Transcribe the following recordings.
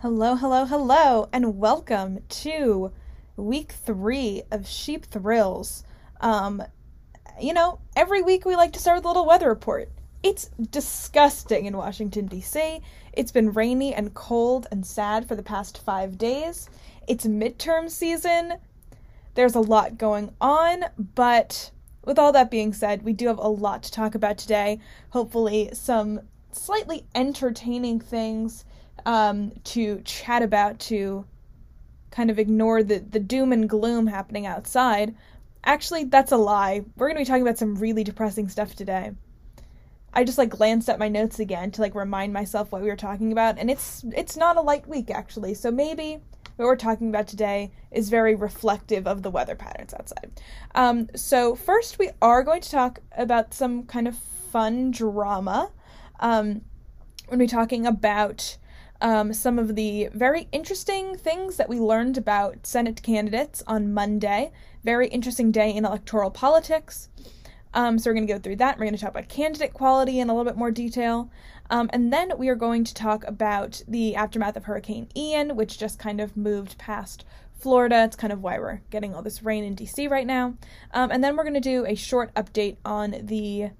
Hello, hello, hello, and welcome to week three of Sheep Thrills. Um, you know, every week we like to start with a little weather report. It's disgusting in Washington, D.C. It's been rainy and cold and sad for the past five days. It's midterm season. There's a lot going on, but with all that being said, we do have a lot to talk about today. Hopefully, some slightly entertaining things um, to chat about to kind of ignore the, the doom and gloom happening outside. Actually, that's a lie. We're going to be talking about some really depressing stuff today. I just like glanced at my notes again to like remind myself what we were talking about, and it's it's not a light week actually. So maybe what we're talking about today is very reflective of the weather patterns outside. Um, so first, we are going to talk about some kind of fun drama. Um, we're going to be talking about um, some of the very interesting things that we learned about Senate candidates on Monday. Very interesting day in electoral politics. Um, so we're going to go through that. We're going to talk about candidate quality in a little bit more detail. Um, and then we are going to talk about the aftermath of Hurricane Ian, which just kind of moved past Florida. It's kind of why we're getting all this rain in DC right now. Um, and then we're going to do a short update on the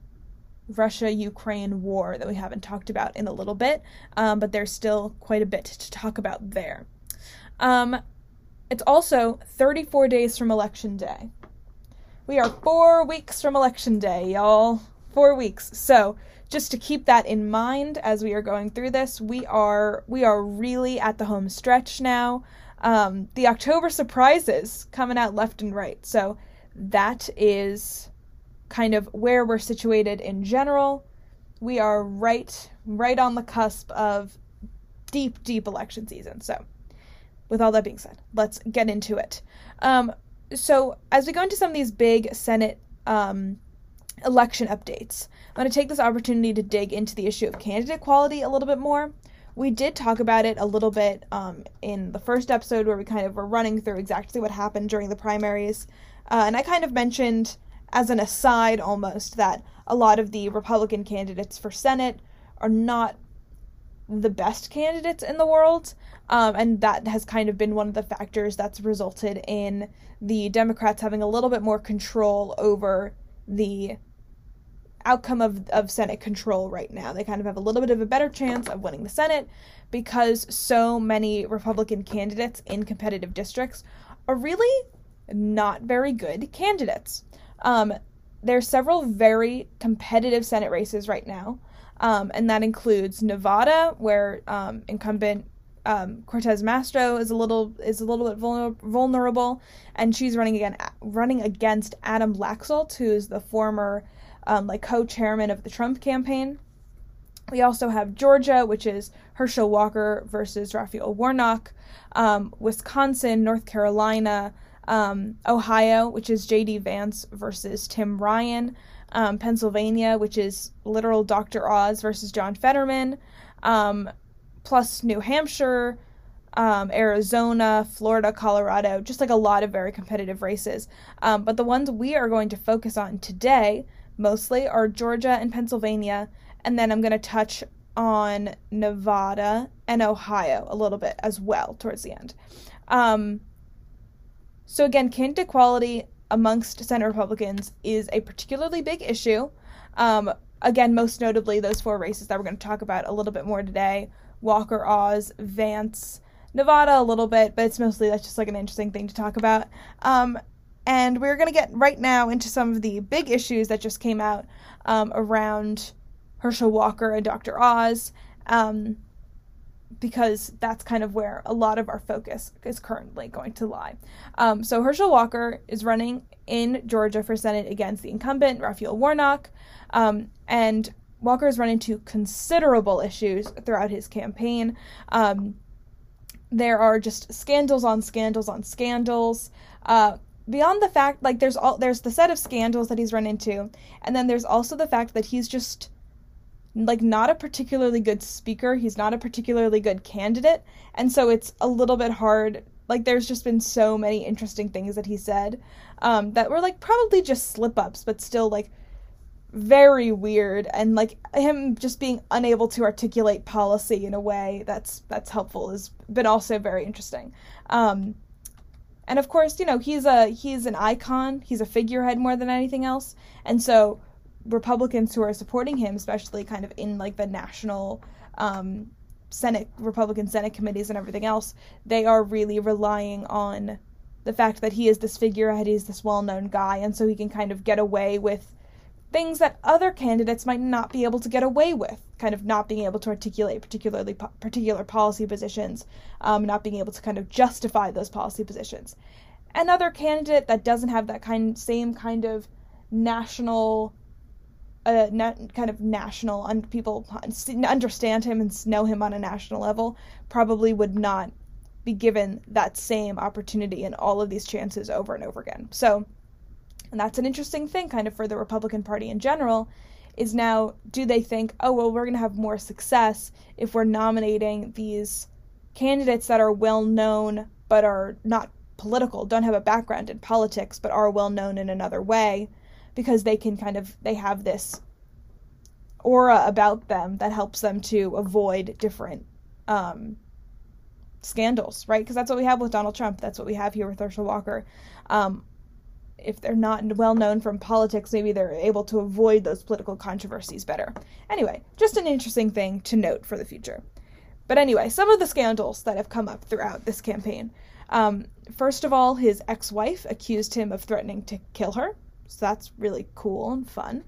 Russia Ukraine war that we haven't talked about in a little bit, um, but there's still quite a bit to talk about there. Um, it's also 34 days from Election Day. We are four weeks from Election Day, y'all. Four weeks. So, just to keep that in mind as we are going through this, we are we are really at the home stretch now. Um, the October surprises coming out left and right. So that is kind of where we're situated in general. We are right right on the cusp of deep deep election season. So with all that being said, let's get into it. Um, so as we go into some of these big Senate um, election updates, I'm going to take this opportunity to dig into the issue of candidate quality a little bit more. We did talk about it a little bit um, in the first episode where we kind of were running through exactly what happened during the primaries. Uh, and I kind of mentioned, as an aside almost, that a lot of the Republican candidates for Senate are not the best candidates in the world. Um, and that has kind of been one of the factors that's resulted in the Democrats having a little bit more control over the outcome of, of Senate control right now. They kind of have a little bit of a better chance of winning the Senate because so many Republican candidates in competitive districts are really not very good candidates. Um, there are several very competitive Senate races right now, um, and that includes Nevada, where um, incumbent um, Cortez Masto is a little is a little bit vulner- vulnerable, and she's running again running against Adam Laxalt, who is the former um, like co-chairman of the Trump campaign. We also have Georgia, which is Herschel Walker versus Raphael Warnock, um, Wisconsin, North Carolina, um, Ohio, which is J.D. Vance versus Tim Ryan, um, Pennsylvania, which is literal Dr. Oz versus John Fetterman, um, plus New Hampshire, um, Arizona, Florida, Colorado, just like a lot of very competitive races. Um, but the ones we are going to focus on today mostly are Georgia and Pennsylvania, and then I'm going to touch on Nevada and Ohio a little bit as well towards the end. Um, so, again, candidate quality amongst Senate Republicans is a particularly big issue. Um, again, most notably, those four races that we're going to talk about a little bit more today Walker, Oz, Vance, Nevada a little bit, but it's mostly that's just like an interesting thing to talk about. Um, and we're going to get right now into some of the big issues that just came out um, around Herschel Walker and Dr. Oz, um, because that's kind of where a lot of our focus is currently going to lie. Um, so Herschel Walker is running in Georgia for Senate against the incumbent, Raphael Warnock, um, and Walker has run into considerable issues throughout his campaign. Um, there are just scandals on scandals on scandals. Uh, beyond the fact like there's all there's the set of scandals that he's run into and then there's also the fact that he's just like not a particularly good speaker. He's not a particularly good candidate. And so it's a little bit hard. Like there's just been so many interesting things that he said um, that were like probably just slip ups but still like very weird and like him just being unable to articulate policy in a way that's that's helpful has been also very interesting. Um, and of course you know he's a he's an icon. He's a figurehead more than anything else. And so republicans who are supporting him especially kind of in like the national um, senate republican senate committees and everything else they are really relying on the fact that he is this figurehead he's this well-known guy and so he can kind of get away with things that other candidates might not be able to get away with, kind of not being able to articulate particularly po- particular policy positions, um, not being able to kind of justify those policy positions. Another candidate that doesn't have that kind same kind of national na- kind of national un- people understand him and know him on a national level probably would not be given that same opportunity and all of these chances over and over again. So and that's an interesting thing kind of for the Republican Party in general is now do they think, oh, well, we're going to have more success if we're nominating these candidates that are well known but are not political, don't have a background in politics, but are well known in another way because they can kind of, they have this aura about them that helps them to avoid different um, scandals, right? Because that's what we have with Donald Trump. That's what we have here with Herschel Walker. Um, if they're not well known from politics, maybe they're able to avoid those political controversies better. Anyway, just an interesting thing to note for the future. But anyway, some of the scandals that have come up throughout this campaign. Um, first of all, his ex wife accused him of threatening to kill her, so that's really cool and fun.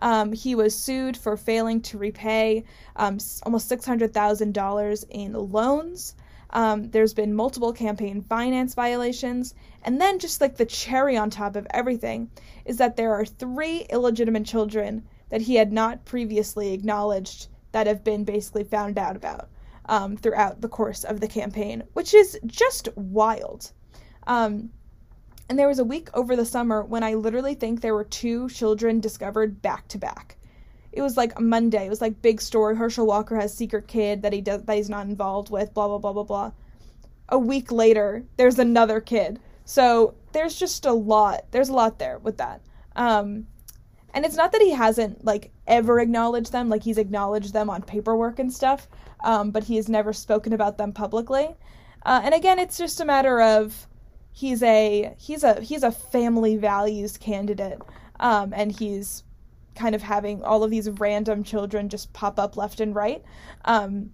Um, he was sued for failing to repay um, almost $600,000 in loans um, there's been multiple campaign finance violations. And then, just like the cherry on top of everything, is that there are three illegitimate children that he had not previously acknowledged that have been basically found out about um, throughout the course of the campaign, which is just wild. Um, and there was a week over the summer when I literally think there were two children discovered back to back it was like Monday. It was like big story. Herschel Walker has secret kid that he does that he's not involved with. Blah blah blah blah blah. A week later, there's another kid. So there's just a lot. There's a lot there with that. Um, and it's not that he hasn't like ever acknowledged them. Like he's acknowledged them on paperwork and stuff. Um, but he has never spoken about them publicly. Uh, and again, it's just a matter of he's a he's a he's a family values candidate. Um, and he's kind of having all of these random children just pop up left and right. Um,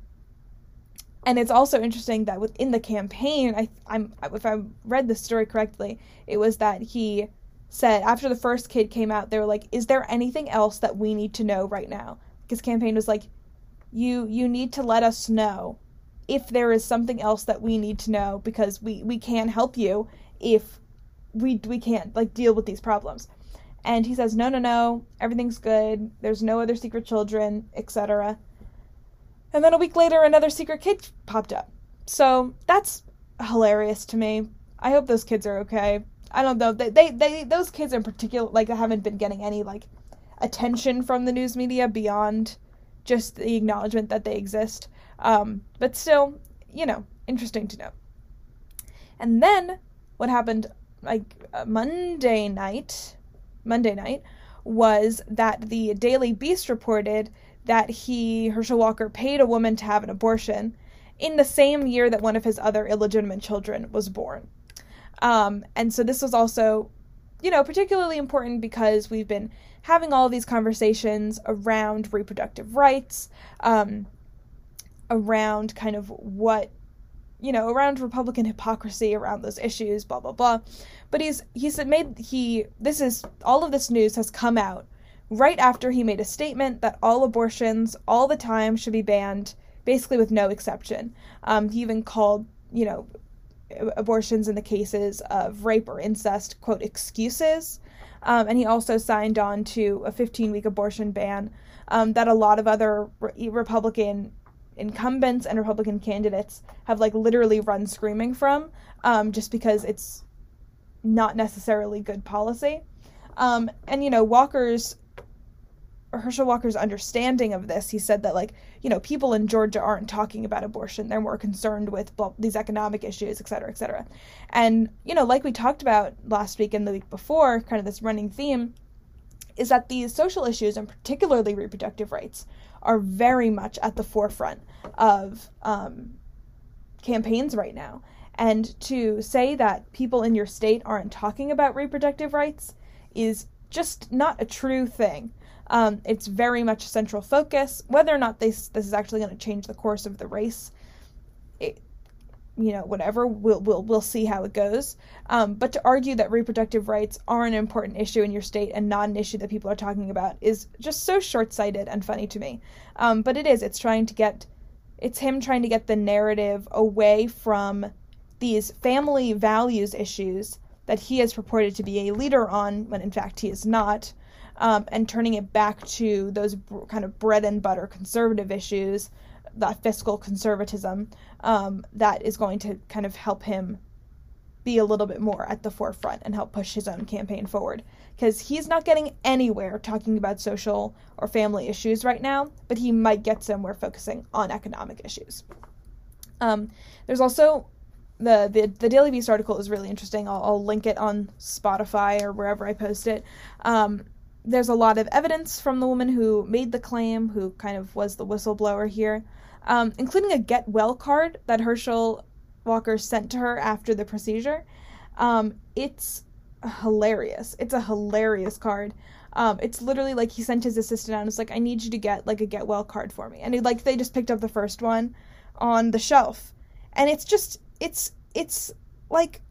and it's also interesting that within the campaign, I, I'm if I read the story correctly, it was that he said after the first kid came out, they were like, "Is there anything else that we need to know right now?" His campaign was like, "You you need to let us know if there is something else that we need to know because we we can help you if we we can't like deal with these problems." And he says, no, no, no, everything's good. There's no other secret children, etc. And then a week later, another secret kid popped up. So that's hilarious to me. I hope those kids are okay. I don't know. They, they, they those kids in particular, like, haven't been getting any, like, attention from the news media beyond just the acknowledgement that they exist. Um, but still, you know, interesting to know. And then what happened, like, uh, Monday night, Monday night was that the Daily Beast reported that he, Herschel Walker, paid a woman to have an abortion in the same year that one of his other illegitimate children was born. Um, and so this was also, you know, particularly important because we've been having all these conversations around reproductive rights, um, around kind of what you know, around Republican hypocrisy around those issues, blah blah blah. But he's he said made he this is all of this news has come out right after he made a statement that all abortions all the time should be banned, basically with no exception. Um, he even called you know abortions in the cases of rape or incest quote excuses. Um, and he also signed on to a 15 week abortion ban um, that a lot of other re- Republican incumbents and Republican candidates have like literally run screaming from, um, just because it's not necessarily good policy. Um, and you know, Walker's Herschel Walker's understanding of this, he said that like you know people in Georgia aren't talking about abortion; they're more concerned with these economic issues, et cetera, et cetera. And you know, like we talked about last week and the week before, kind of this running theme is that these social issues, and particularly reproductive rights, are very much at the forefront of um, campaigns right now. And to say that people in your state aren't talking about reproductive rights is just not a true thing. Um, it's very much a central focus. Whether or not this this is actually going to change the course of the race, you know, whatever, we'll we'll we'll see how it goes. Um, but to argue that reproductive rights are an important issue in your state and not an issue that people are talking about is just so short sighted and funny to me. Um, but it is. It's trying to get, it's him trying to get the narrative away from these family values issues that he is purported to be a leader on, when in fact he is not um, and turning it back to those kind of bread and butter conservative issues, that fiscal conservatism, um, that is going to kind of help him be a little bit more at the forefront and help push his own campaign forward. Because he's not getting anywhere talking about social or family issues right now, but he might get somewhere focusing on economic issues. Um, there's also the, the the Daily Beast article is really interesting. I'll, I'll, link it on Spotify or wherever I post it. Um, there's a lot of evidence from the woman who made the claim, who kind of was the whistleblower here, um, including a get well card that Herschel Walker sent to her after the procedure. Um, it's hilarious. It's a hilarious card. Um, it's literally like he sent his assistant out and was like, I need you to get like a get well card for me. And he, like they just picked up the first one on the shelf. And it's just it's it's like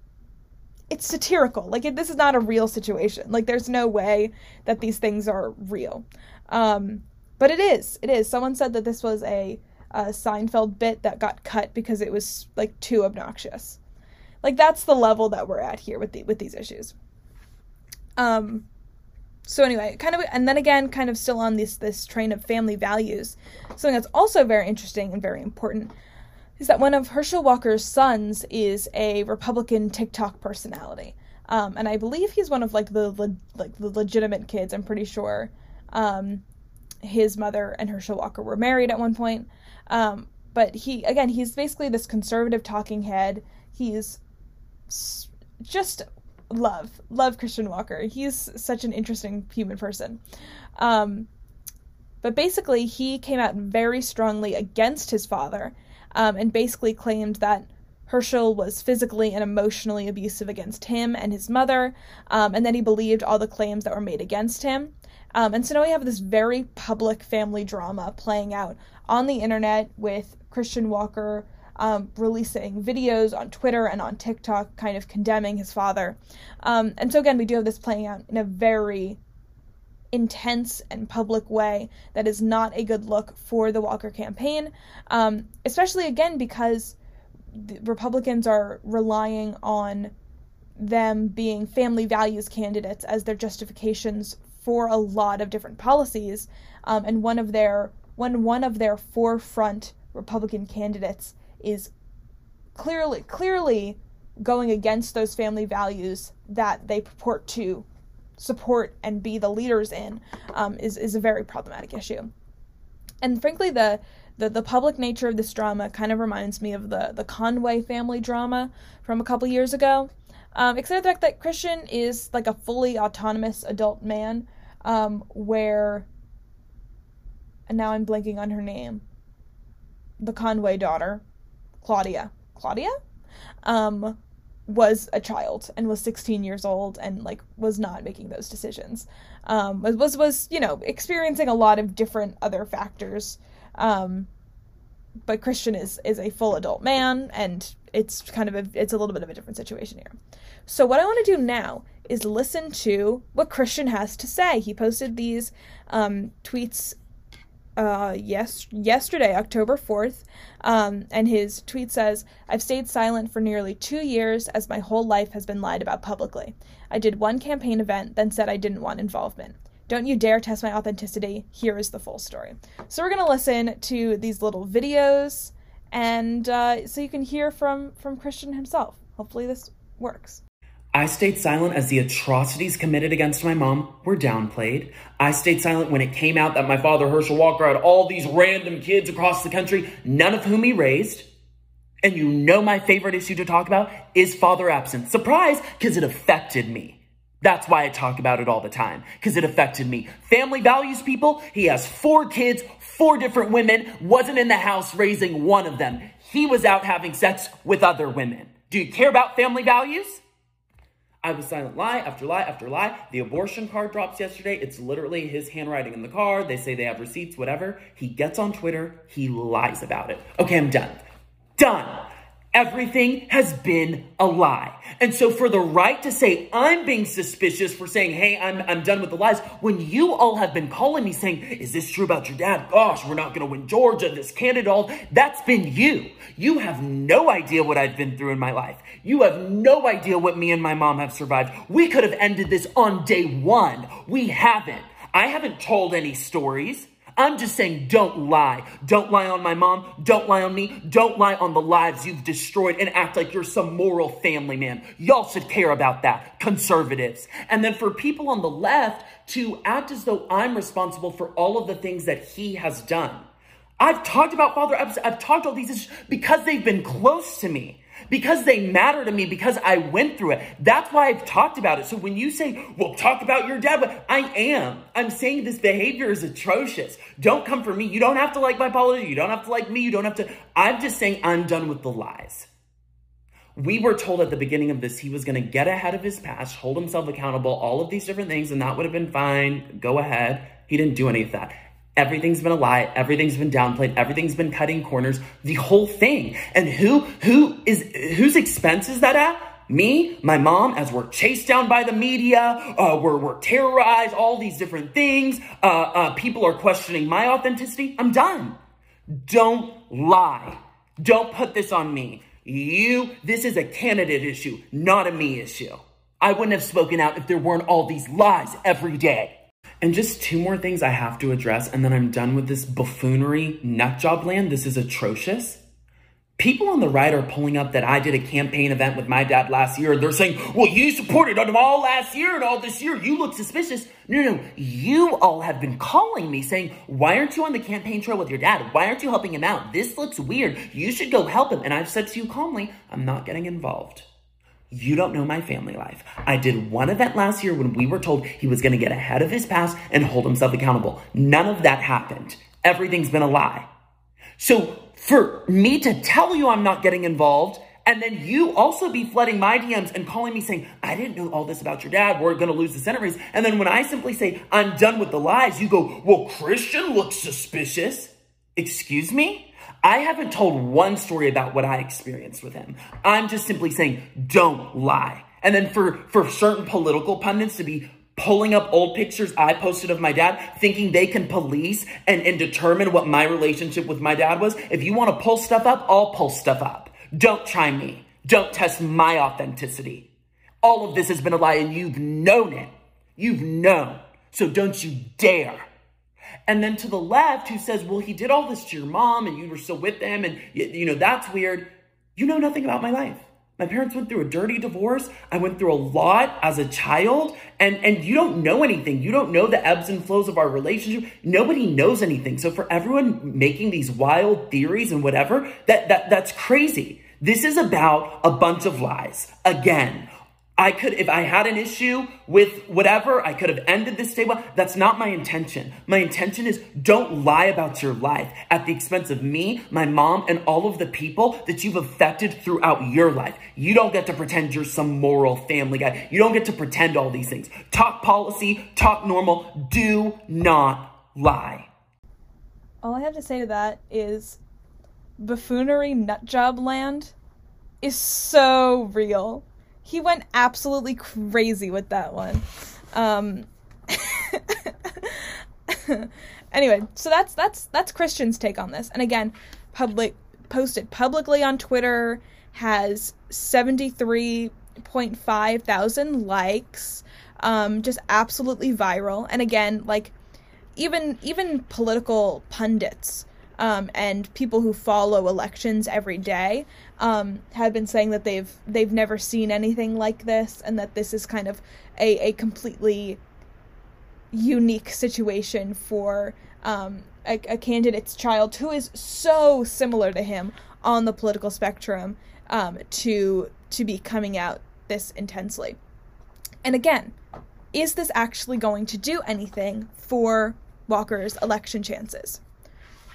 it's satirical. Like it, this is not a real situation. Like there's no way that these things are real. Um, but it is. It is. Someone said that this was a, a Seinfeld bit that got cut because it was like too obnoxious. Like that's the level that we're at here with the with these issues. Um so anyway, kind of and then again kind of still on this this train of family values. Something that's also very interesting and very important is that one of Herschel Walker's sons is a Republican TikTok personality. Um, and I believe he's one of like the le- like the legitimate kids. I'm pretty sure um, his mother and Herschel Walker were married at one point. Um, but he again, he's basically this conservative talking head. He's just love love Christian Walker. He's such an interesting human person. Um, but basically, he came out very strongly against his father um, and basically claimed that Herschel was physically and emotionally abusive against him and his mother, um, and then he believed all the claims that were made against him. Um, and so now we have this very public family drama playing out on the internet with Christian Walker um, releasing videos on Twitter and on TikTok, kind of condemning his father. Um, and so again, we do have this playing out in a very intense and public way that is not a good look for the Walker campaign, um, especially again because Republicans are relying on them being family values candidates as their justifications for a lot of different policies, um, and one of their when one of their forefront Republican candidates is clearly clearly going against those family values that they purport to support and be the leaders in um, is is a very problematic issue. And frankly, the the, the public nature of this drama kind of reminds me of the the Conway family drama from a couple years ago. Um, except the fact that Christian is like a fully autonomous adult man, um, where and now I'm blanking on her name. The Conway daughter, Claudia. Claudia? Um, was a child and was 16 years old and like was not making those decisions um was was, was you know experiencing a lot of different other factors um but christian is is a full adult man and it's kind of a it's a little bit of a different situation here so what i want to do now is listen to what christian has to say he posted these um tweets uh, yes, yesterday, October 4th, um, and his tweet says, I've stayed silent for nearly two years as my whole life has been lied about publicly. I did one campaign event, then said I didn't want involvement. Don't you dare test my authenticity. Here is the full story. So we're going to listen to these little videos, and uh, so you can hear from, from Christian himself. Hopefully, this works. I stayed silent as the atrocities committed against my mom were downplayed. I stayed silent when it came out that my father, Herschel Walker, had all these random kids across the country, none of whom he raised. And you know my favorite issue to talk about is father absence. Surprise, because it affected me. That's why I talk about it all the time, because it affected me. Family values people. He has four kids, four different women, wasn't in the house raising one of them. He was out having sex with other women. Do you care about family values? I was silent lie after lie after lie. The abortion card drops yesterday. It's literally his handwriting in the card. They say they have receipts, whatever. He gets on Twitter. He lies about it. Okay, I'm done. Done. Everything has been a lie. And so for the right to say I'm being suspicious for saying, hey, I'm, I'm done with the lies, when you all have been calling me saying, is this true about your dad? Gosh, we're not going to win Georgia, this candidate, all that's been you. You have no idea what I've been through in my life. You have no idea what me and my mom have survived. We could have ended this on day one. We haven't. I haven't told any stories. I'm just saying, don't lie. Don't lie on my mom. Don't lie on me. Don't lie on the lives you've destroyed and act like you're some moral family man. Y'all should care about that, conservatives. And then for people on the left to act as though I'm responsible for all of the things that he has done. I've talked about Father Epps. I've talked all these issues because they've been close to me because they matter to me, because I went through it. That's why I've talked about it. So when you say, well, talk about your dad, but I am. I'm saying this behavior is atrocious. Don't come for me. You don't have to like my politics. You don't have to like me. You don't have to. I'm just saying I'm done with the lies. We were told at the beginning of this he was going to get ahead of his past, hold himself accountable, all of these different things, and that would have been fine. Go ahead. He didn't do any of that. Everything's been a lie. Everything's been downplayed. Everything's been cutting corners. The whole thing. And who, who is, whose expense is that at? Me, my mom, as we're chased down by the media, uh, we're, we're terrorized, all these different things. Uh, uh, people are questioning my authenticity. I'm done. Don't lie. Don't put this on me. You, this is a candidate issue, not a me issue. I wouldn't have spoken out if there weren't all these lies every day. And just two more things I have to address, and then I'm done with this buffoonery nutjob land. This is atrocious. People on the right are pulling up that I did a campaign event with my dad last year. They're saying, well, you supported them all last year and all this year. You look suspicious. No, no, you all have been calling me saying, why aren't you on the campaign trail with your dad? Why aren't you helping him out? This looks weird. You should go help him. And I've said to you calmly, I'm not getting involved. You don't know my family life. I did one event last year when we were told he was going to get ahead of his past and hold himself accountable. None of that happened. Everything's been a lie. So for me to tell you I'm not getting involved and then you also be flooding my DMs and calling me saying, I didn't know all this about your dad. We're going to lose the Senate race. And then when I simply say, I'm done with the lies, you go, well, Christian looks suspicious. Excuse me? I haven't told one story about what I experienced with him. I'm just simply saying, don't lie. And then for, for certain political pundits to be pulling up old pictures I posted of my dad, thinking they can police and, and determine what my relationship with my dad was. If you want to pull stuff up, I'll pull stuff up. Don't try me. Don't test my authenticity. All of this has been a lie and you've known it. You've known. So don't you dare and then to the left, who says, well, he did all this to your mom and you were still with them and, you know, that's weird. You know nothing about my life. My parents went through a dirty divorce. I went through a lot as a child and, and you don't know anything. You don't know the ebbs and flows of our relationship. Nobody knows anything. So for everyone making these wild theories and whatever, that, that, that's crazy. This is about a bunch of lies. Again, I could, if I had an issue with whatever, I could have ended this day. well. That's not my intention. My intention is don't lie about your life at the expense of me, my mom, and all of the people that you've affected throughout your life. You don't get to pretend you're some moral family guy. You don't get to pretend all these things. Talk policy, talk normal. Do not lie. All I have to say to that is buffoonery nutjob land is so real he went absolutely crazy with that one. Um, anyway, so that's that's that's Christian's take on this. And again, public posted publicly on Twitter has 73.5 thousand likes. Um, just absolutely viral. And again, like even even political pundits um, and people who follow elections every day um, have been saying that they've they've never seen anything like this, and that this is kind of a, a completely unique situation for um, a, a, candidate's child who is so similar to him on the political spectrum um, to to be coming out this intensely. And again, is this actually going to do anything for Walker's election chances?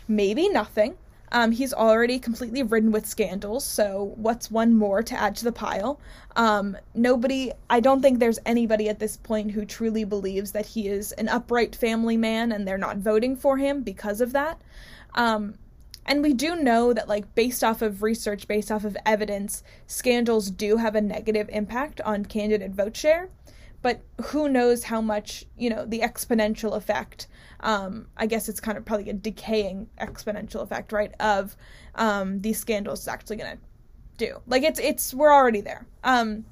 Maybe nothing. Um, he's already completely ridden with scandals, so what's one more to add to the pile? Um, nobody, I don't think there's anybody at this point who truly believes that he is an upright family man and they're not voting for him because of that. Um, and we do know that, like, based off of research, based off of evidence, scandals do have a negative impact on candidate vote share. But who knows how much, you know, the exponential effect um, I guess it's kind of probably a decaying exponential effect, right? Of um, these scandals is actually going to do. Like it's it's we're already there. Um,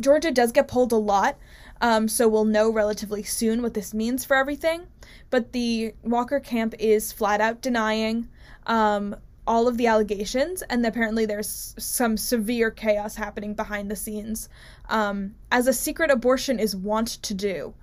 Georgia does get polled a lot, um, so we'll know relatively soon what this means for everything. But the Walker camp is flat out denying um, all of the allegations, and apparently there's some severe chaos happening behind the scenes, um, as a secret abortion is wont to do.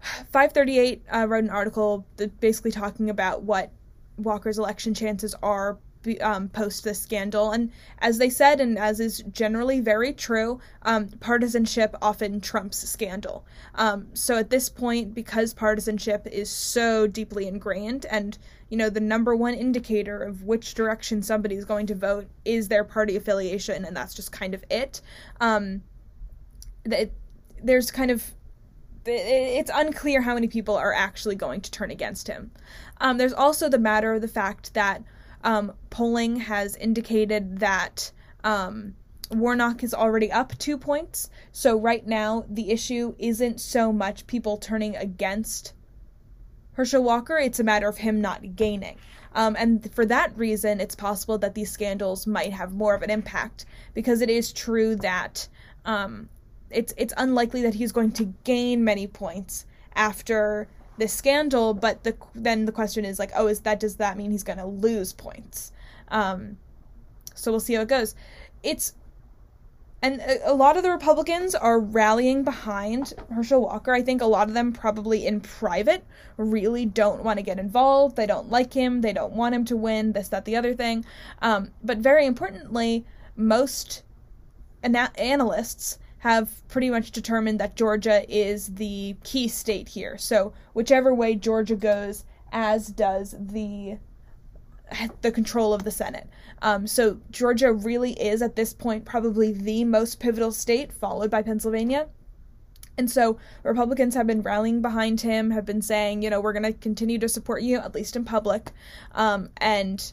538 uh, wrote an article basically talking about what Walker's election chances are um, post this scandal. And as they said, and as is generally very true, um, partisanship often trumps scandal. Um, so at this point, because partisanship is so deeply ingrained, and you know the number one indicator of which direction somebody is going to vote is their party affiliation, and that's just kind of it. Um, there's kind of it's unclear how many people are actually going to turn against him. Um, there's also the matter of the fact that um, polling has indicated that um, Warnock is already up two points. So right now, the issue isn't so much people turning against Herschel Walker, it's a matter of him not gaining. Um, and for that reason, it's possible that these scandals might have more of an impact because it is true that um, it's it's unlikely that he's going to gain many points after this scandal. But the then the question is like, oh, is that does that mean he's going to lose points? Um, so we'll see how it goes. It's and a, a lot of the Republicans are rallying behind Herschel Walker. I think a lot of them probably in private really don't want to get involved. They don't like him. They don't want him to win. This, that, the other thing. Um, but very importantly, most ana- analysts have pretty much determined that Georgia is the key state here. So whichever way Georgia goes, as does the the control of the Senate. Um, so Georgia really is at this point probably the most pivotal state, followed by Pennsylvania. And so Republicans have been rallying behind him, have been saying, you know, we're going to continue to support you, at least in public. Um, and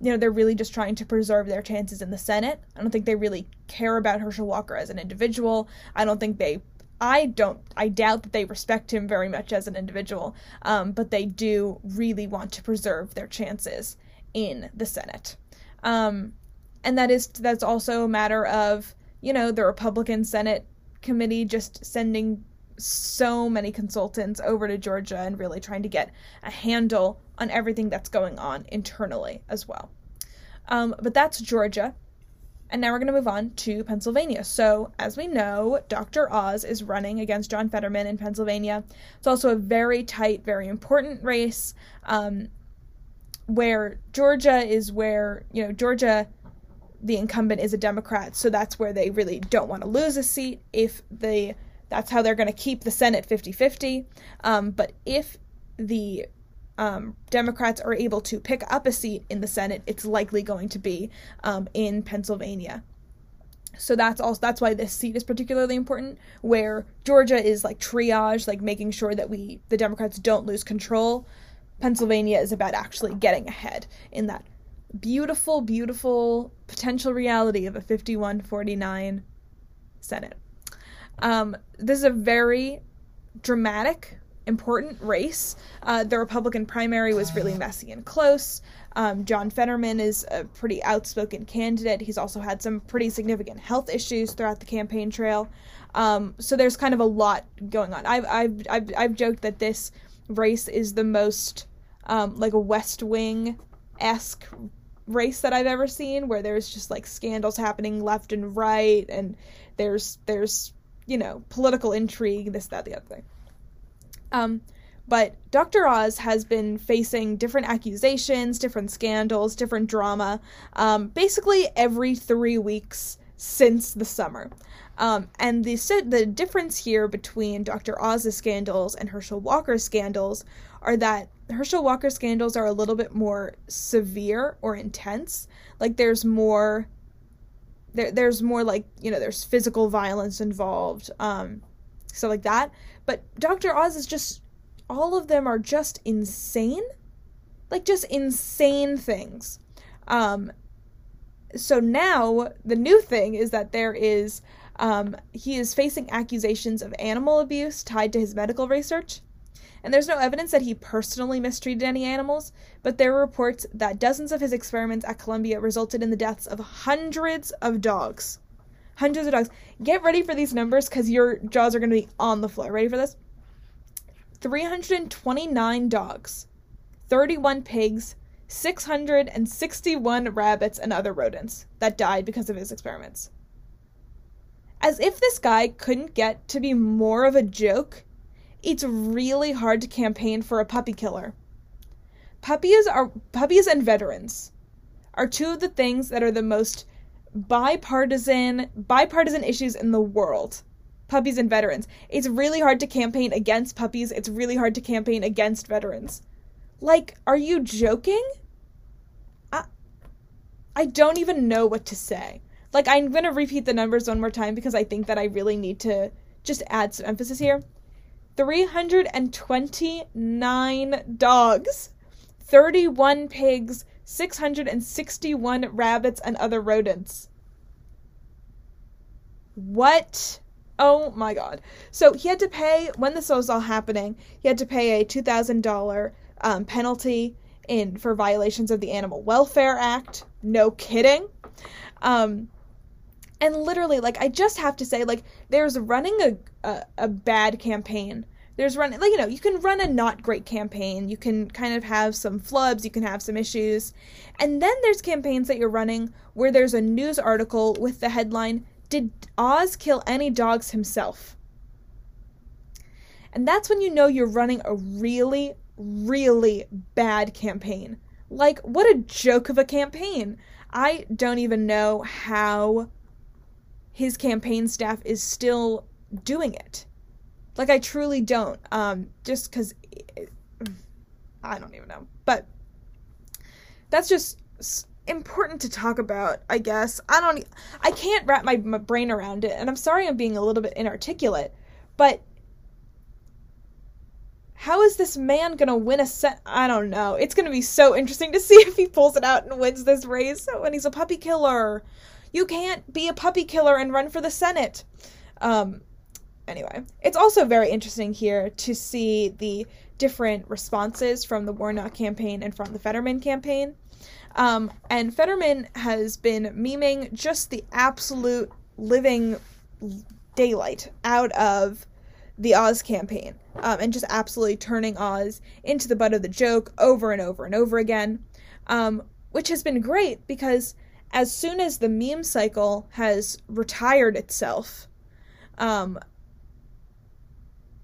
you know, they're really just trying to preserve their chances in the Senate. I don't think they really care about Herschel Walker as an individual. I don't think they, I don't, I doubt that they respect him very much as an individual, um, but they do really want to preserve their chances in the Senate. Um, and that is, that's also a matter of, you know, the Republican Senate committee just sending so many consultants over to Georgia and really trying to get a handle on everything that's going on internally as well. Um, but that's Georgia. And now we're going to move on to Pennsylvania. So, as we know, Dr. Oz is running against John Fetterman in Pennsylvania. It's also a very tight, very important race um, where Georgia is where, you know, Georgia, the incumbent is a Democrat. So that's where they really don't want to lose a seat if they that's how they're going to keep the Senate 50 50. Um, but if the um, Democrats are able to pick up a seat in the Senate, it's likely going to be um, in Pennsylvania. So that's also that's why this seat is particularly important. Where Georgia is like triage, like making sure that we the Democrats don't lose control. Pennsylvania is about actually getting ahead in that beautiful, beautiful potential reality of a 51 49 Senate. Um, this is a very dramatic, important race. Uh, the Republican primary was really messy and close. Um, John Fetterman is a pretty outspoken candidate. He's also had some pretty significant health issues throughout the campaign trail. Um, so there's kind of a lot going on. I've, I've, I've, I've joked that this race is the most um, like a West Wing esque race that I've ever seen, where there's just like scandals happening left and right, and there's there's you know, political intrigue, this, that, the other thing. Um, but Dr. Oz has been facing different accusations, different scandals, different drama. Um, basically, every three weeks, since the summer. Um, and the the difference here between Dr. Oz's scandals and Herschel Walker's scandals are that Herschel Walker scandals are a little bit more severe or intense. Like there's more there there's more like, you know, there's physical violence involved, um, stuff like that. But Dr. Oz is just all of them are just insane. Like just insane things. Um so now the new thing is that there is um, he is facing accusations of animal abuse tied to his medical research. And there's no evidence that he personally mistreated any animals, but there are reports that dozens of his experiments at Columbia resulted in the deaths of hundreds of dogs. Hundreds of dogs. Get ready for these numbers because your jaws are going to be on the floor. Ready for this? 329 dogs, 31 pigs, 661 rabbits, and other rodents that died because of his experiments. As if this guy couldn't get to be more of a joke, it's really hard to campaign for a puppy killer. Puppies are puppies and veterans are two of the things that are the most bipartisan bipartisan issues in the world. Puppies and veterans. It's really hard to campaign against puppies. It's really hard to campaign against veterans. Like, are you joking? I I don't even know what to say. Like, I'm going to repeat the numbers one more time because I think that I really need to just add some emphasis here 329 dogs, 31 pigs, 661 rabbits, and other rodents. What? Oh my god. So he had to pay, when this was all happening, he had to pay a $2,000 um, penalty in for violations of the Animal Welfare Act. No kidding. Um, and literally like i just have to say like there's running a, a, a bad campaign. There's running like you know you can run a not great campaign. You can kind of have some flubs. You can have some issues. And then there's campaigns that you're running where there's a news article with the headline did oz kill any dogs himself? And that's when you know you're running a really really bad campaign. Like what a joke of a campaign. I don't even know how his campaign staff is still doing it. Like I truly don't. Um, just because I don't even know, but that's just important to talk about. I guess I don't. I can't wrap my, my brain around it, and I'm sorry I'm being a little bit inarticulate, but how is this man gonna win a set? I don't know. It's gonna be so interesting to see if he pulls it out and wins this race when he's a puppy killer. You can't be a puppy killer and run for the Senate. Um, anyway, it's also very interesting here to see the different responses from the Warnock campaign and from the Fetterman campaign. Um, and Fetterman has been memeing just the absolute living daylight out of the Oz campaign um, and just absolutely turning Oz into the butt of the joke over and over and over again, um, which has been great because as soon as the meme cycle has retired itself, um,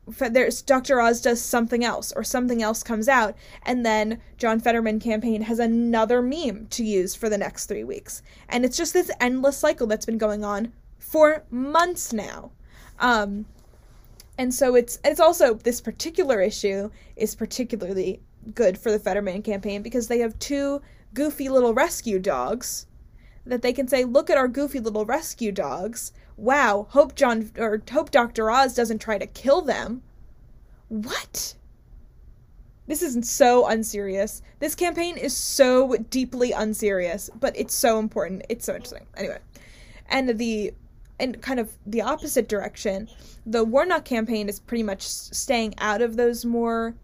there's Dr. Oz does something else, or something else comes out, and then John Fetterman campaign has another meme to use for the next three weeks, and it's just this endless cycle that's been going on for months now. Um, and so it's it's also this particular issue is particularly good for the Fetterman campaign because they have two goofy little rescue dogs that they can say, "Look at our goofy little rescue dogs. Wow, hope John or hope Dr. Oz doesn't try to kill them." What? This isn't so unserious. This campaign is so deeply unserious, but it's so important. It's so interesting. Anyway, and the and kind of the opposite direction, the Warnock campaign is pretty much staying out of those more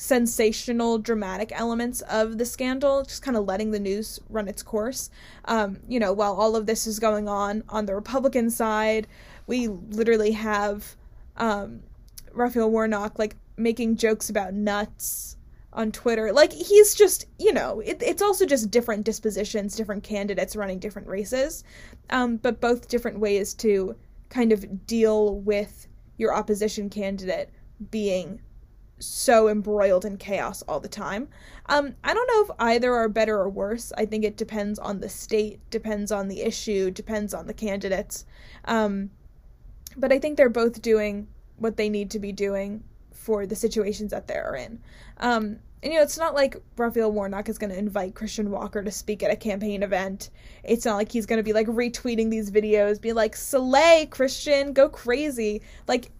sensational, dramatic elements of the scandal, just kind of letting the news run its course. Um, you know, while all of this is going on on the Republican side, we literally have um, Raphael Warnock like making jokes about nuts on Twitter. Like he's just, you know, it, it's also just different dispositions, different candidates running different races, um, but both different ways to kind of deal with your opposition candidate being so embroiled in chaos all the time. Um, I don't know if either are better or worse. I think it depends on the state, depends on the issue, depends on the candidates. Um, but I think they're both doing what they need to be doing for the situations that they're in. Um, and you know, it's not like Raphael Warnock is going to invite Christian Walker to speak at a campaign event. It's not like he's going to be like retweeting these videos, be like, "Slay, Christian, go crazy." Like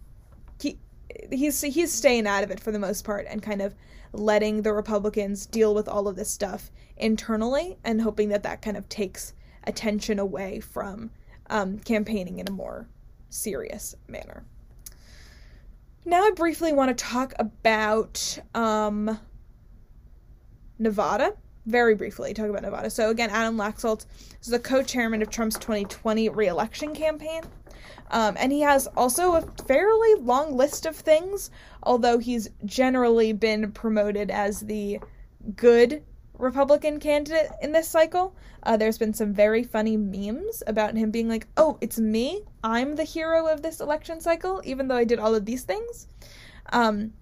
he's he's staying out of it for the most part and kind of letting the Republicans deal with all of this stuff internally and hoping that that kind of takes attention away from um, campaigning in a more serious manner. Now, I briefly want to talk about um, Nevada. Very briefly, talk about Nevada. So, again, Adam Laxalt is the co chairman of Trump's 2020 reelection campaign. Um, and he has also a fairly long list of things, although he's generally been promoted as the good Republican candidate in this cycle. Uh, there's been some very funny memes about him being like, oh, it's me. I'm the hero of this election cycle, even though I did all of these things. Um,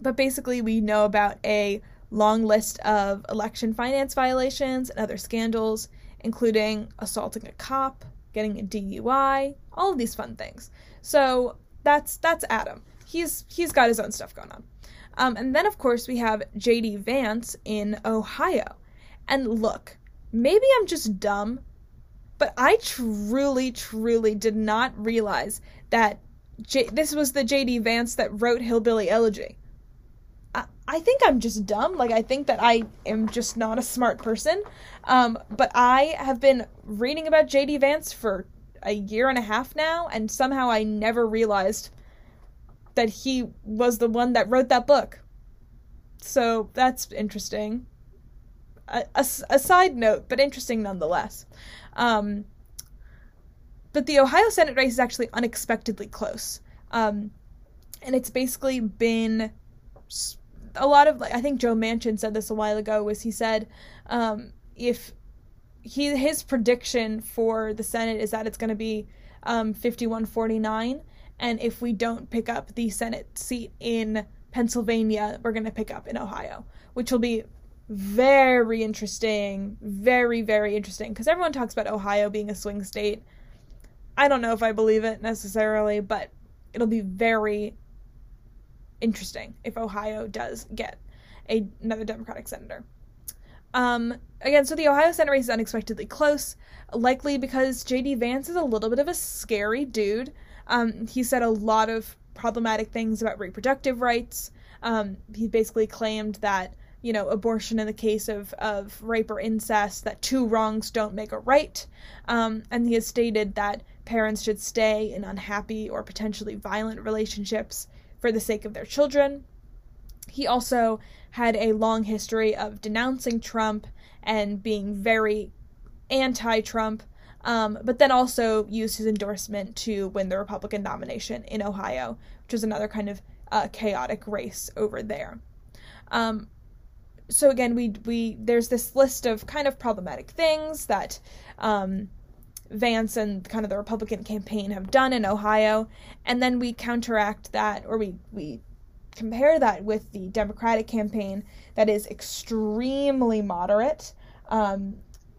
but basically, we know about a long list of election finance violations and other scandals, including assaulting a cop, getting a DUI, all of these fun things. So that's that's Adam. He's he's got his own stuff going on. Um, and then of course we have JD Vance in Ohio. And look, maybe I'm just dumb, but I truly, truly did not realize that J- this was the JD Vance that wrote Hillbilly Elegy. I think I'm just dumb. Like, I think that I am just not a smart person. Um, but I have been reading about JD Vance for a year and a half now, and somehow I never realized that he was the one that wrote that book. So that's interesting. A, a, a side note, but interesting nonetheless. Um, but the Ohio Senate race is actually unexpectedly close. Um, and it's basically been a lot of like I think Joe Manchin said this a while ago was he said um, if he his prediction for the Senate is that it's going to be um, 51-49 and if we don't pick up the Senate seat in Pennsylvania we're going to pick up in Ohio which will be very interesting very very interesting. Because everyone talks about Ohio being a swing state. I don't know if I believe it necessarily but it'll be very interesting if Ohio does get a, another Democratic senator. Um, again, so the Ohio Senate race is unexpectedly close, likely because J.D. Vance is a little bit of a scary dude. Um, he said a lot of problematic things about reproductive rights. Um, he basically claimed that you know abortion in the case of of rape or incest that two wrongs don't make a right, um, and he has stated that parents should stay in unhappy or potentially violent relationships for the sake of their children. He also had a long history of denouncing Trump and being very anti Trump, um, but then also used his endorsement to win the Republican nomination in Ohio, which was another kind of uh, chaotic race over there. Um, so again, we we there's this list of kind of problematic things that um, Vance and kind of the Republican campaign have done in Ohio, and then we counteract that or we we compare that with the Democratic campaign that is extremely moderate. Um,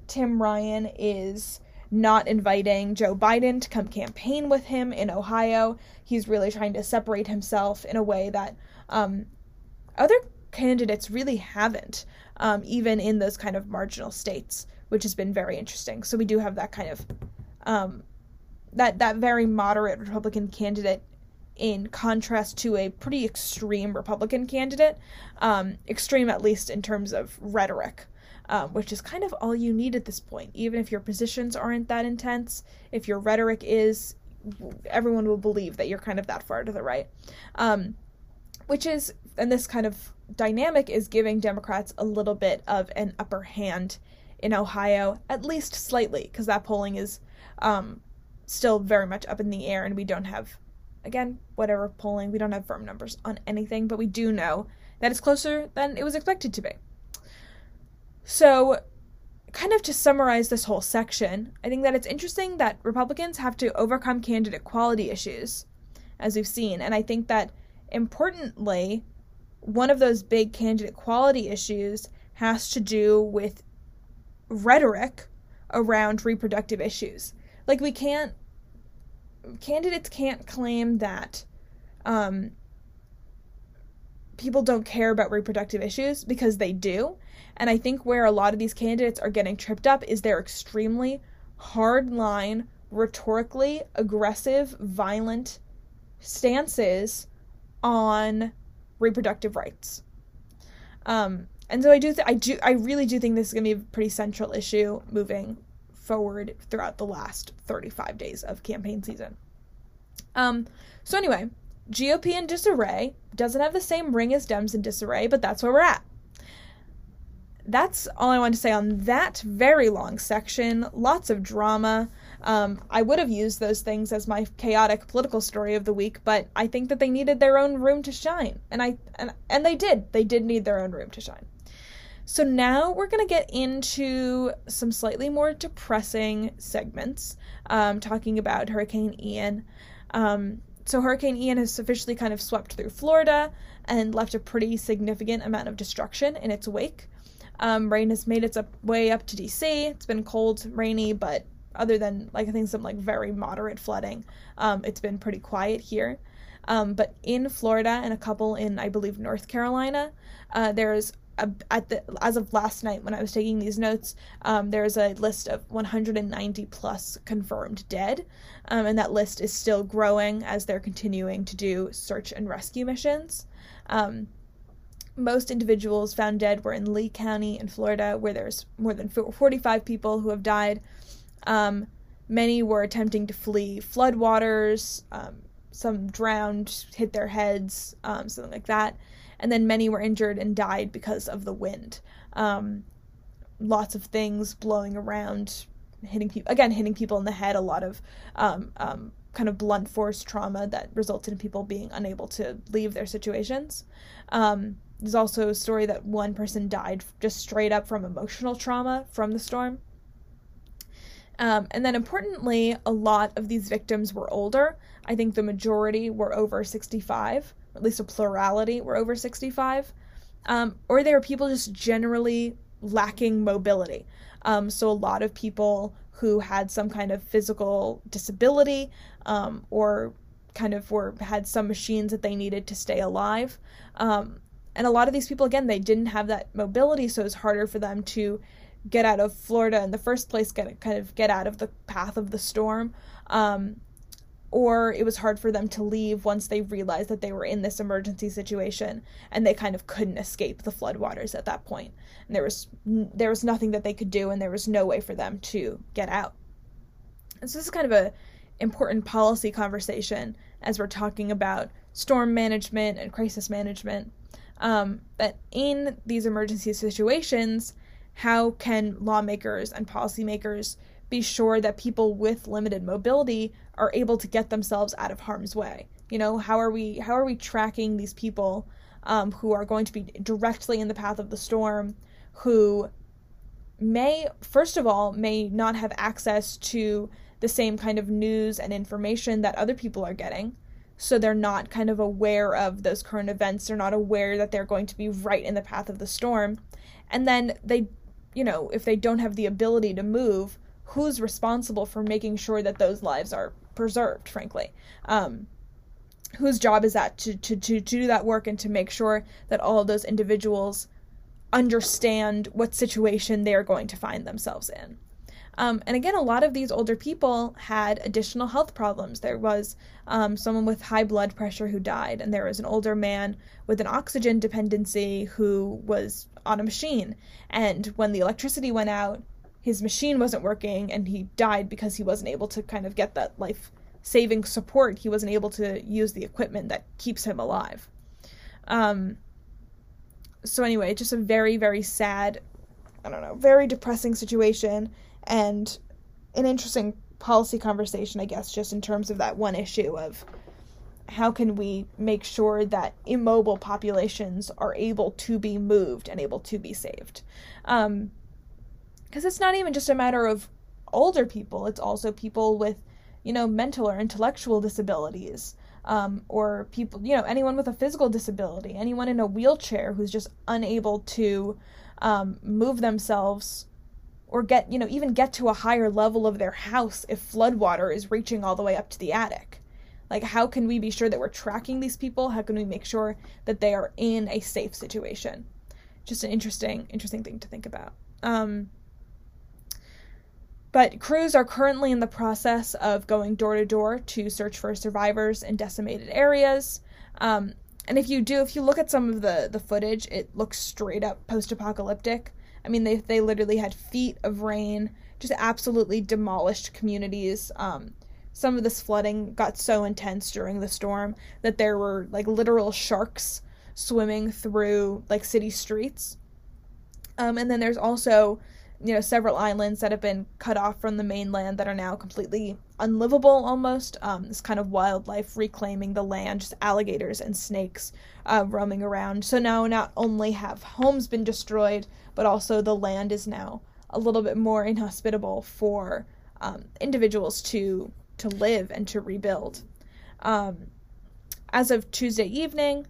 Tim Ryan is not inviting Joe Biden to come campaign with him in Ohio. He's really trying to separate himself in a way that um, other candidates really haven't, um, even in those kind of marginal states which has been very interesting. So we do have that kind of um, that that very moderate Republican candidate in contrast to a pretty extreme Republican candidate, um, extreme at least in terms of rhetoric. Um, which is kind of all you need at this point. Even if your positions aren't that intense, if your rhetoric is, everyone will believe that you're kind of that far to the right. Um, which is, and this kind of dynamic is giving Democrats a little bit of an upper hand in Ohio, at least slightly, because that polling is um, still very much up in the air, and we don't have, again, whatever polling, we don't have firm numbers on anything, but we do know that it's closer than it was expected to be. So, kind of to summarize this whole section, I think that it's interesting that Republicans have to overcome candidate quality issues, as we've seen, and I think that importantly, one of those big candidate quality issues has to do with rhetoric around reproductive issues. Like, we can't, candidates can't claim that um, people don't care about reproductive issues because they do. And I think where a lot of these candidates are getting tripped up is their extremely hard line, rhetorically aggressive, violent stances on reproductive rights. Um, and so I do, th- I do, I really do think this is going to be a pretty central issue moving forward throughout the last 35 days of campaign season. Um, so anyway, GOP in disarray doesn't have the same ring as Dems in disarray, but that's where we're at. That's all I want to say on that very long section. Lots of drama. Um, I would have used those things as my chaotic political story of the week, but I think that they needed their own room to shine, and I and and they did. They did need their own room to shine. So now we're going to get into some slightly more depressing segments, um, talking about Hurricane Ian. Um, so Hurricane Ian has officially kind of swept through Florida and left a pretty significant amount of destruction in its wake. Um, rain has made its up, way up to DC. It's been cold, rainy, but other than like I think some like very moderate flooding, um, it's been pretty quiet here. Um, but in Florida and a couple in I believe North Carolina, uh, there's at the as of last night when I was taking these notes, um, there's a list of 190 plus confirmed dead, um, and that list is still growing as they're continuing to do search and rescue missions. Um, most individuals found dead were in Lee County in Florida, where there's more than 45 people who have died. Um, many were attempting to flee floodwaters. Um, some drowned, hit their heads, um, something like that and then many were injured and died because of the wind. Um, lots of things blowing around, hitting people again, hitting people in the head. A lot of um, um, kind of blunt force trauma that resulted in people being unable to leave their situations. Um, there's also a story that one person died just straight up from emotional trauma from the storm. Um, and then importantly, a lot of these victims were older. I think the majority were over 65 at least a plurality, were over 65. Um, or there were people just generally lacking mobility. Um, so a lot of people who had some kind of physical disability um, or kind of were had some machines that they needed to stay alive. Um, and a lot of these people, again, they didn't have that mobility, so it's harder for them to get out of Florida in the first place, get kind of get out of the path of the storm. Um, or it was hard for them to leave once they realized that they were in this emergency situation and they kind of couldn't escape the floodwaters at that point. and there was there was nothing that they could do and there was no way for them to get out and so this is kind of a important policy conversation as we're talking about storm management and crisis management um, that in these emergency situations how can lawmakers and policymakers be sure that people with limited mobility are able to get themselves out of harm's way. You know, how are we how are we tracking these people um, who are going to be directly in the path of the storm, who may first of all may not have access to the same kind of news and information that other people are getting. So they're not kind of aware of those current events. They're not aware that they're going to be right in the path of the storm. And then they, you know, if they don't have the ability to move, who's responsible for making sure that those lives are preserved, frankly. Um, whose job is that to, to, to, to do that work and to make sure that all of those individuals understand what situation they are going to find themselves in. Um, and again, a lot of these older people had additional health problems. There was um, someone with high blood pressure who died, and there was an older man with an oxygen dependency who was on a machine. And when the electricity went out, his machine wasn't working and he died because he wasn't able to kind of get that life saving support. He wasn't able to use the equipment that keeps him alive. Um, so, anyway, just a very, very sad, I don't know, very depressing situation and an interesting policy conversation, I guess, just in terms of that one issue of how can we make sure that immobile populations are able to be moved and able to be saved. Um, because it's not even just a matter of older people, it's also people with, you know, mental or intellectual disabilities. um, or people, you know, anyone with a physical disability, anyone in a wheelchair who's just unable to um, move themselves or get, you know, even get to a higher level of their house if floodwater is reaching all the way up to the attic. Like, how can we be sure that we're tracking these people? How can we make sure that they are in a safe situation? Just an interesting, interesting thing to think about. Um, but crews are currently in the process of going door to door to search for survivors in decimated areas. Um, and if you do, if you look at some of the, the footage, it looks straight up post apocalyptic. I mean, they, they literally had feet of rain, just absolutely demolished communities. Um, some of this flooding got so intense during the storm that there were like literal sharks swimming through like city streets. Um, and then there's also, you know, several islands that have been cut off from the mainland that are now completely unlivable almost. Um, this kind of wildlife reclaiming the land, just alligators and snakes uh, roaming around. So now not only have homes been destroyed, but also the land is now a little bit more inhospitable for um, individuals to to live and to rebuild. Um, as of Tuesday evening,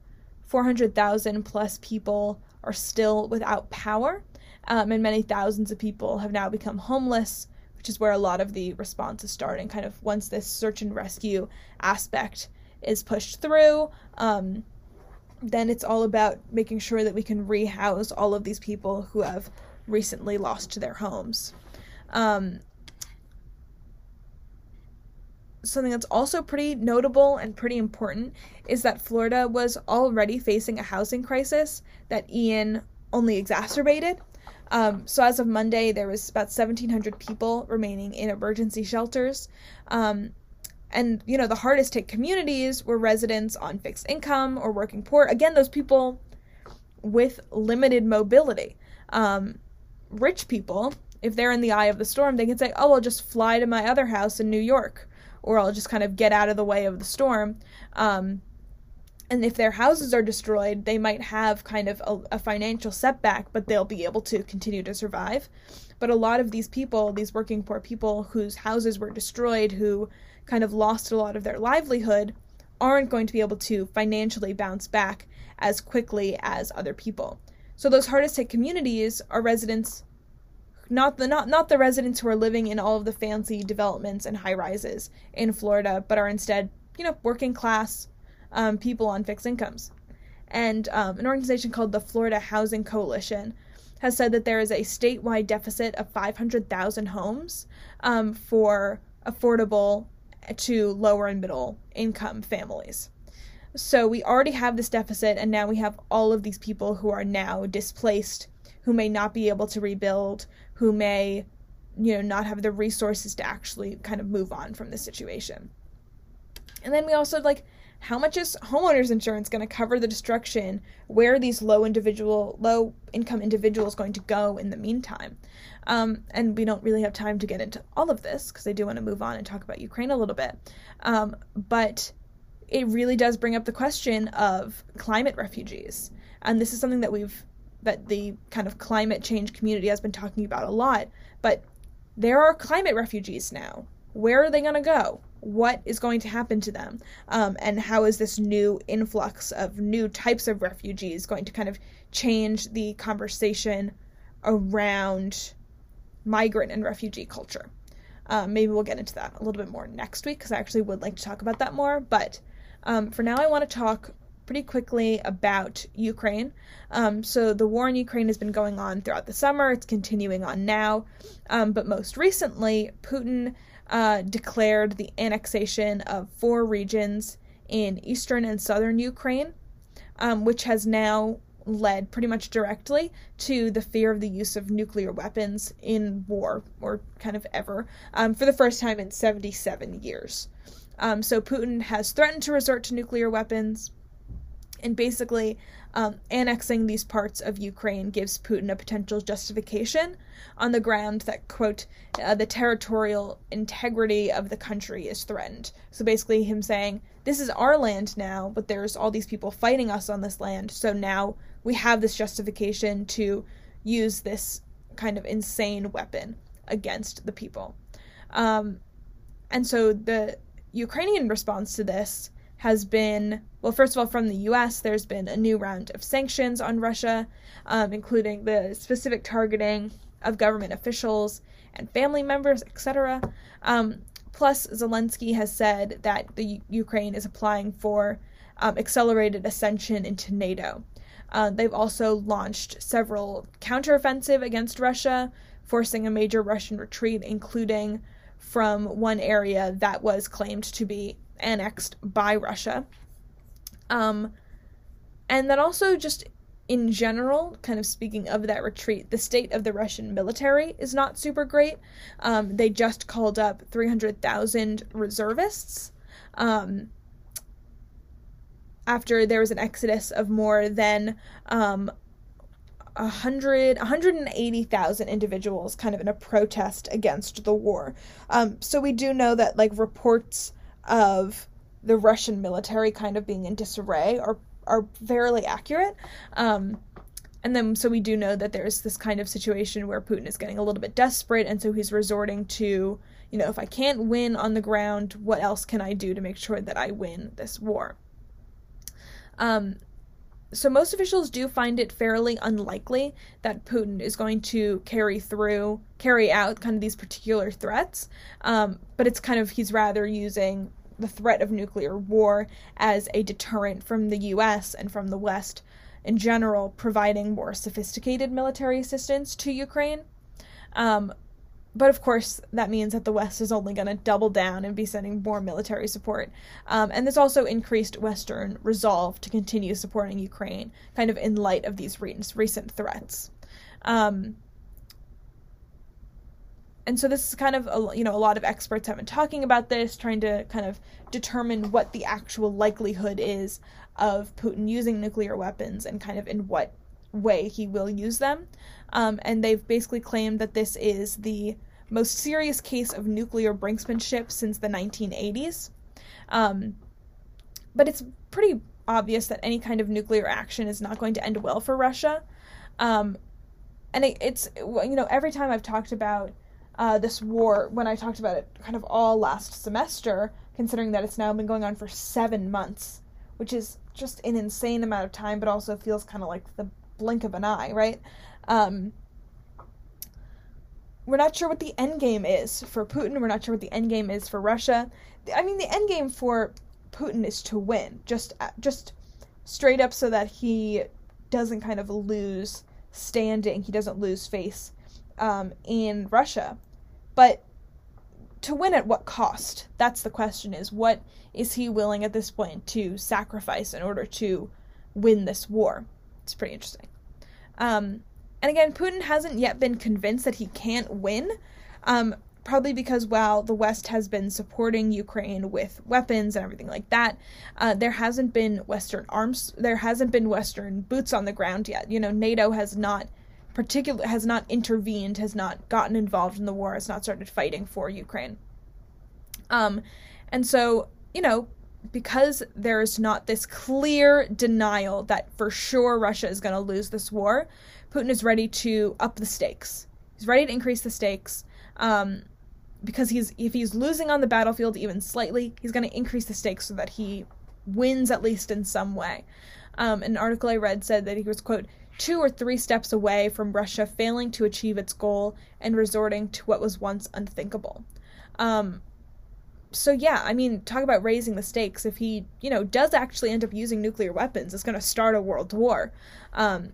400,000 plus people are still without power, um, and many thousands of people have now become homeless, which is where a lot of the response is starting. Kind of once this search and rescue aspect is pushed through, um, then it's all about making sure that we can rehouse all of these people who have recently lost their homes. Um, something that's also pretty notable and pretty important is that Florida was already facing a housing crisis that Ian only exacerbated. Um, so as of Monday, there was about 1,700 people remaining in emergency shelters. Um, and you know the hardest hit communities were residents on fixed income or working poor. Again, those people with limited mobility. Um, rich people, if they're in the eye of the storm, they can say, "Oh, I'll just fly to my other house in New York." or I'll just kind of get out of the way of the storm. And if their houses are destroyed, they might have kind of a, a, financial setback, but they'll be able to continue to survive. But a lot of these people, these working poor people whose houses were destroyed, who kind of lost a lot of their livelihood, aren't going to be able to financially bounce back as quickly as other people. So those hardest hit communities are residents not the not not the residents who are living in all of the fancy developments and high rises in Florida, but are instead you know working class um, people on fixed incomes. And um, an organization called the Florida Housing Coalition has said that there is a statewide deficit of 500,000 homes um, for affordable to lower and middle income families. So we already have this deficit, and now we have all of these people who are now displaced, who may not be able to rebuild, who may, you know, not have the resources to actually kind of move on from the situation. And then we also like how much is homeowners insurance going to cover the destruction? Where are these low individual, low income individuals going to go in the meantime? Um, and we don't really have time to get into all of this because I do want to move on and talk about Ukraine a little bit. Um, but it really does bring up the question of climate refugees, and this is something that we've that the kind of climate change community has been talking about a lot. But there are climate refugees now. Where are they going to go? What is going to happen to them? Um, and how is this new influx of new types of refugees going to kind of change the conversation around migrant and refugee culture? Um, maybe we'll get into that a little bit more next week because I actually would like to talk about that more. But um, for now, I want to talk pretty quickly about Ukraine. Um, so the war in Ukraine has been going on throughout the summer. It's continuing on now, um, but most recently, Putin uh, declared the annexation of four regions in eastern and southern Ukraine, um, which has now led pretty much directly to the fear of the use of nuclear weapons in war, or kind of ever, um, for the first time in 77 years. Um, so Putin has threatened to resort to nuclear weapons. And basically, um, annexing these parts of Ukraine gives Putin a potential justification on the ground that, quote, uh, the territorial integrity of the country is threatened. So basically, him saying, this is our land now, but there's all these people fighting us on this land, so now we have this justification to use this kind of insane weapon against the people. Um, and so the Ukrainian response to this has been well, first of all, from the U.S., there's been a new round of sanctions on Russia, um, including the specific targeting of government officials and family members, etc. Um, plus, Zelensky has said that the Ukraine is applying for um, accelerated ascension into NATO. Uh, they've also launched several counteroffensive against Russia, forcing a major Russian retreat, including from one area that was claimed to be annexed by Russia. Um, and then also just in general, kind of speaking of that retreat, the state of the Russian military is not super great. Um, they just called up 300,000 reservists um, after there was an exodus of more than um, 100 180,000 individuals kind of in a protest against the war. Um, so we do know that like reports of the Russian military kind of being in disarray are are fairly accurate. Um, and then so we do know that there's this kind of situation where Putin is getting a little bit desperate and so he's resorting to, you know, if I can't win on the ground, what else can I do to make sure that I win this war? Um, so most officials do find it fairly unlikely that Putin is going to carry through, carry out kind of these particular threats. Um, but it's kind of he's rather using the threat of nuclear war as a deterrent from the U.S. and from the West in general, providing more sophisticated military assistance to Ukraine. Um, but of course, that means that the West is only going to double down and be sending more military support. Um, and there's also increased Western resolve to continue supporting Ukraine, kind of in light of these re- recent threats. Um, and so this is kind of a, you know a lot of experts have been talking about this trying to kind of determine what the actual likelihood is of Putin using nuclear weapons and kind of in what way he will use them. Um, and they've basically claimed that this is the most serious case of nuclear brinksmanship since the 1980s um, but it's pretty obvious that any kind of nuclear action is not going to end well for Russia. Um, and it, it's you know every time I've talked about uh, this war when I talked about it kind of all last semester, considering that it's now been going on for seven months, which is just an insane amount of time, but also feels kind of like the blink of an eye, right? Um, we're not sure what the end game is for Putin. We're not sure what the end game is for Russia. I mean, the end game for Putin is to win, just uh, just straight up, so that he doesn't kind of lose standing. He doesn't lose face um, in Russia. But to win at what cost? That's the question is what is he willing at this point to sacrifice in order to win this war? It's pretty interesting. Um, and again, Putin hasn't yet been convinced that he can't win, um, probably because while the West has been supporting Ukraine with weapons and everything like that, uh, there hasn't been Western arms, there hasn't been Western boots on the ground yet. You know, NATO has not particular has not intervened, has not gotten involved in the war, has not started fighting for Ukraine. Um, and so you know, because there's not this clear denial that for sure Russia is going to lose this war, Putin is ready to up the stakes. He's ready to increase the stakes. Um, because he's if he's losing on the battlefield even slightly, he's going to increase the stakes so that he wins at least in some way. Um, an article I read said that he was quote two or three steps away from Russia failing to achieve its goal and resorting to what was once unthinkable. Um, so yeah, I mean, talk about raising the stakes. If he, you know, does actually end up using nuclear weapons, it's going to start a world war. Um,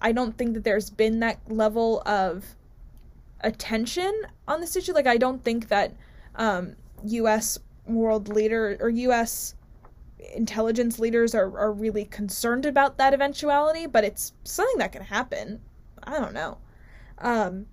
I don't think that there's been that level of attention on this issue. Like, I don't think that um, U.S. world leader or U.S intelligence leaders are, are really concerned about that eventuality, but it's something that can happen. I don't know. Um,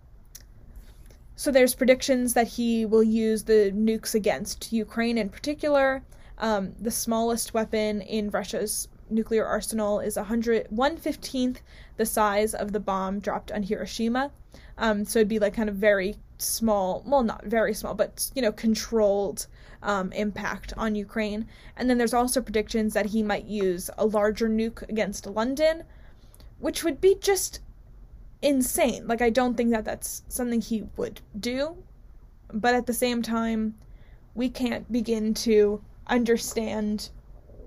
so there's predictions that he will use the nukes against Ukraine in particular. Um, the smallest weapon in Russia's nuclear arsenal is 100, 115th the size of the bomb dropped on Hiroshima. Um, so it'd be like kind of very small, well, not very small, but you know, controlled um, impact on Ukraine. And then there's also predictions that he might use a larger nuke against London, which would be just insane. Like, I don't think that that's something he would do. But at the same time, we can't begin to understand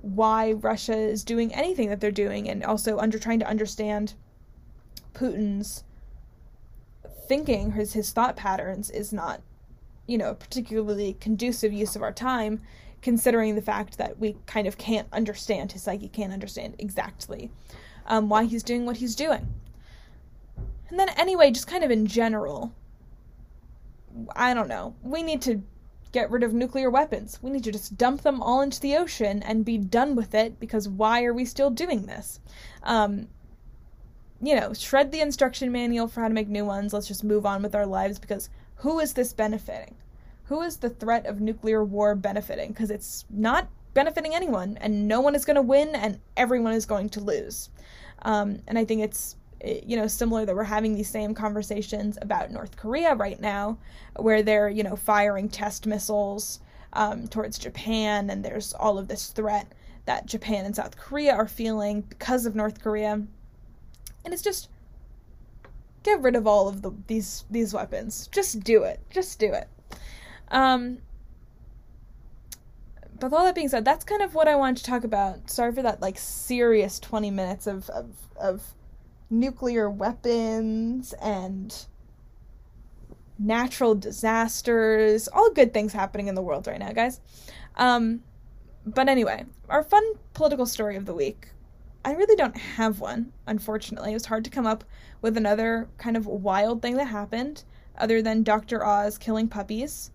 why Russia is doing anything that they're doing, and also under trying to understand Putin's thinking, his his thought patterns is not, you know, particularly conducive use of our time, considering the fact that we kind of can't understand his psyche, can't understand exactly um, why he's doing what he's doing. And then anyway, just kind of in general, I don't know. We need to get rid of nuclear weapons. We need to just dump them all into the ocean and be done with it because why are we still doing this? Um, you know, shred the instruction manual for how to make new ones. Let's just move on with our lives because who is this benefiting? Who is the threat of nuclear war benefiting? Because it's not benefiting anyone, and no one is going to win, and everyone is going to lose. Um, and I think it's you know similar that we're having these same conversations about North Korea right now, where they're you know firing test missiles um, towards Japan, and there's all of this threat that Japan and South Korea are feeling because of North Korea, and it's just get rid of all of the these these weapons. Just do it. Just do it. Um, but with all that being said, that's kind of what I wanted to talk about. Sorry for that like serious twenty minutes of of, of nuclear weapons and natural disasters, all good things happening in the world right now, guys. Um, but anyway, our fun political story of the week. I really don't have one, unfortunately. It was hard to come up with another kind of wild thing that happened other than Dr. Oz killing puppies,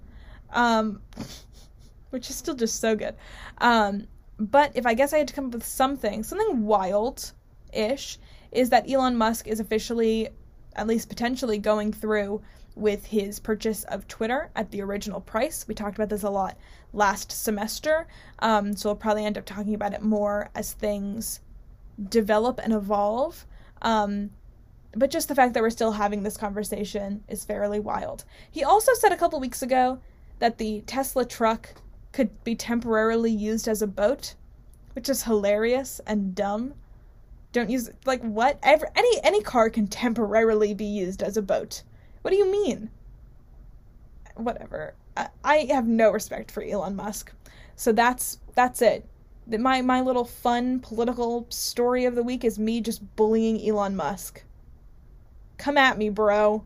um, which is still just so good. Um, but if I guess I had to come up with something, something wild ish, is that Elon Musk is officially, at least potentially, going through with his purchase of Twitter at the original price. We talked about this a lot last semester, um, so we'll probably end up talking about it more as things develop and evolve. Um, but just the fact that we're still having this conversation is fairly wild. He also said a couple weeks ago that the Tesla truck could be temporarily used as a boat, which is hilarious and dumb. Don't use like what? Every, any any car can temporarily be used as a boat. What do you mean? Whatever. I, I have no respect for Elon Musk. So that's that's it. My my little fun political story of the week is me just bullying Elon Musk. Come at me, bro.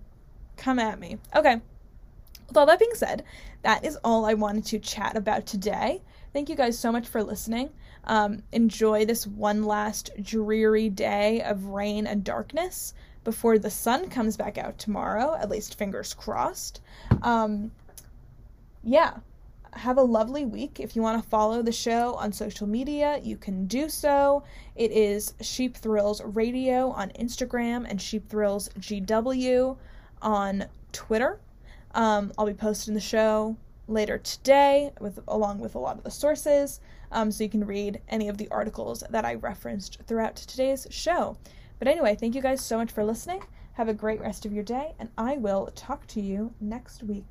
Come at me. Okay. With all that being said, that is all I wanted to chat about today. Thank you guys so much for listening. Um, enjoy this one last dreary day of rain and darkness before the sun comes back out tomorrow, at least fingers crossed. Um, yeah, have a lovely week. If you want to follow the show on social media, you can do so. It is Sheep Thrills Radio on Instagram and Sheep Thrills GW on Twitter. Um, I'll be posting the show later today with along with a lot of the sources um, so you can read any of the articles that I referenced throughout today's show. But anyway, thank you guys so much for listening. Have a great rest of your day, and I will talk to you next week.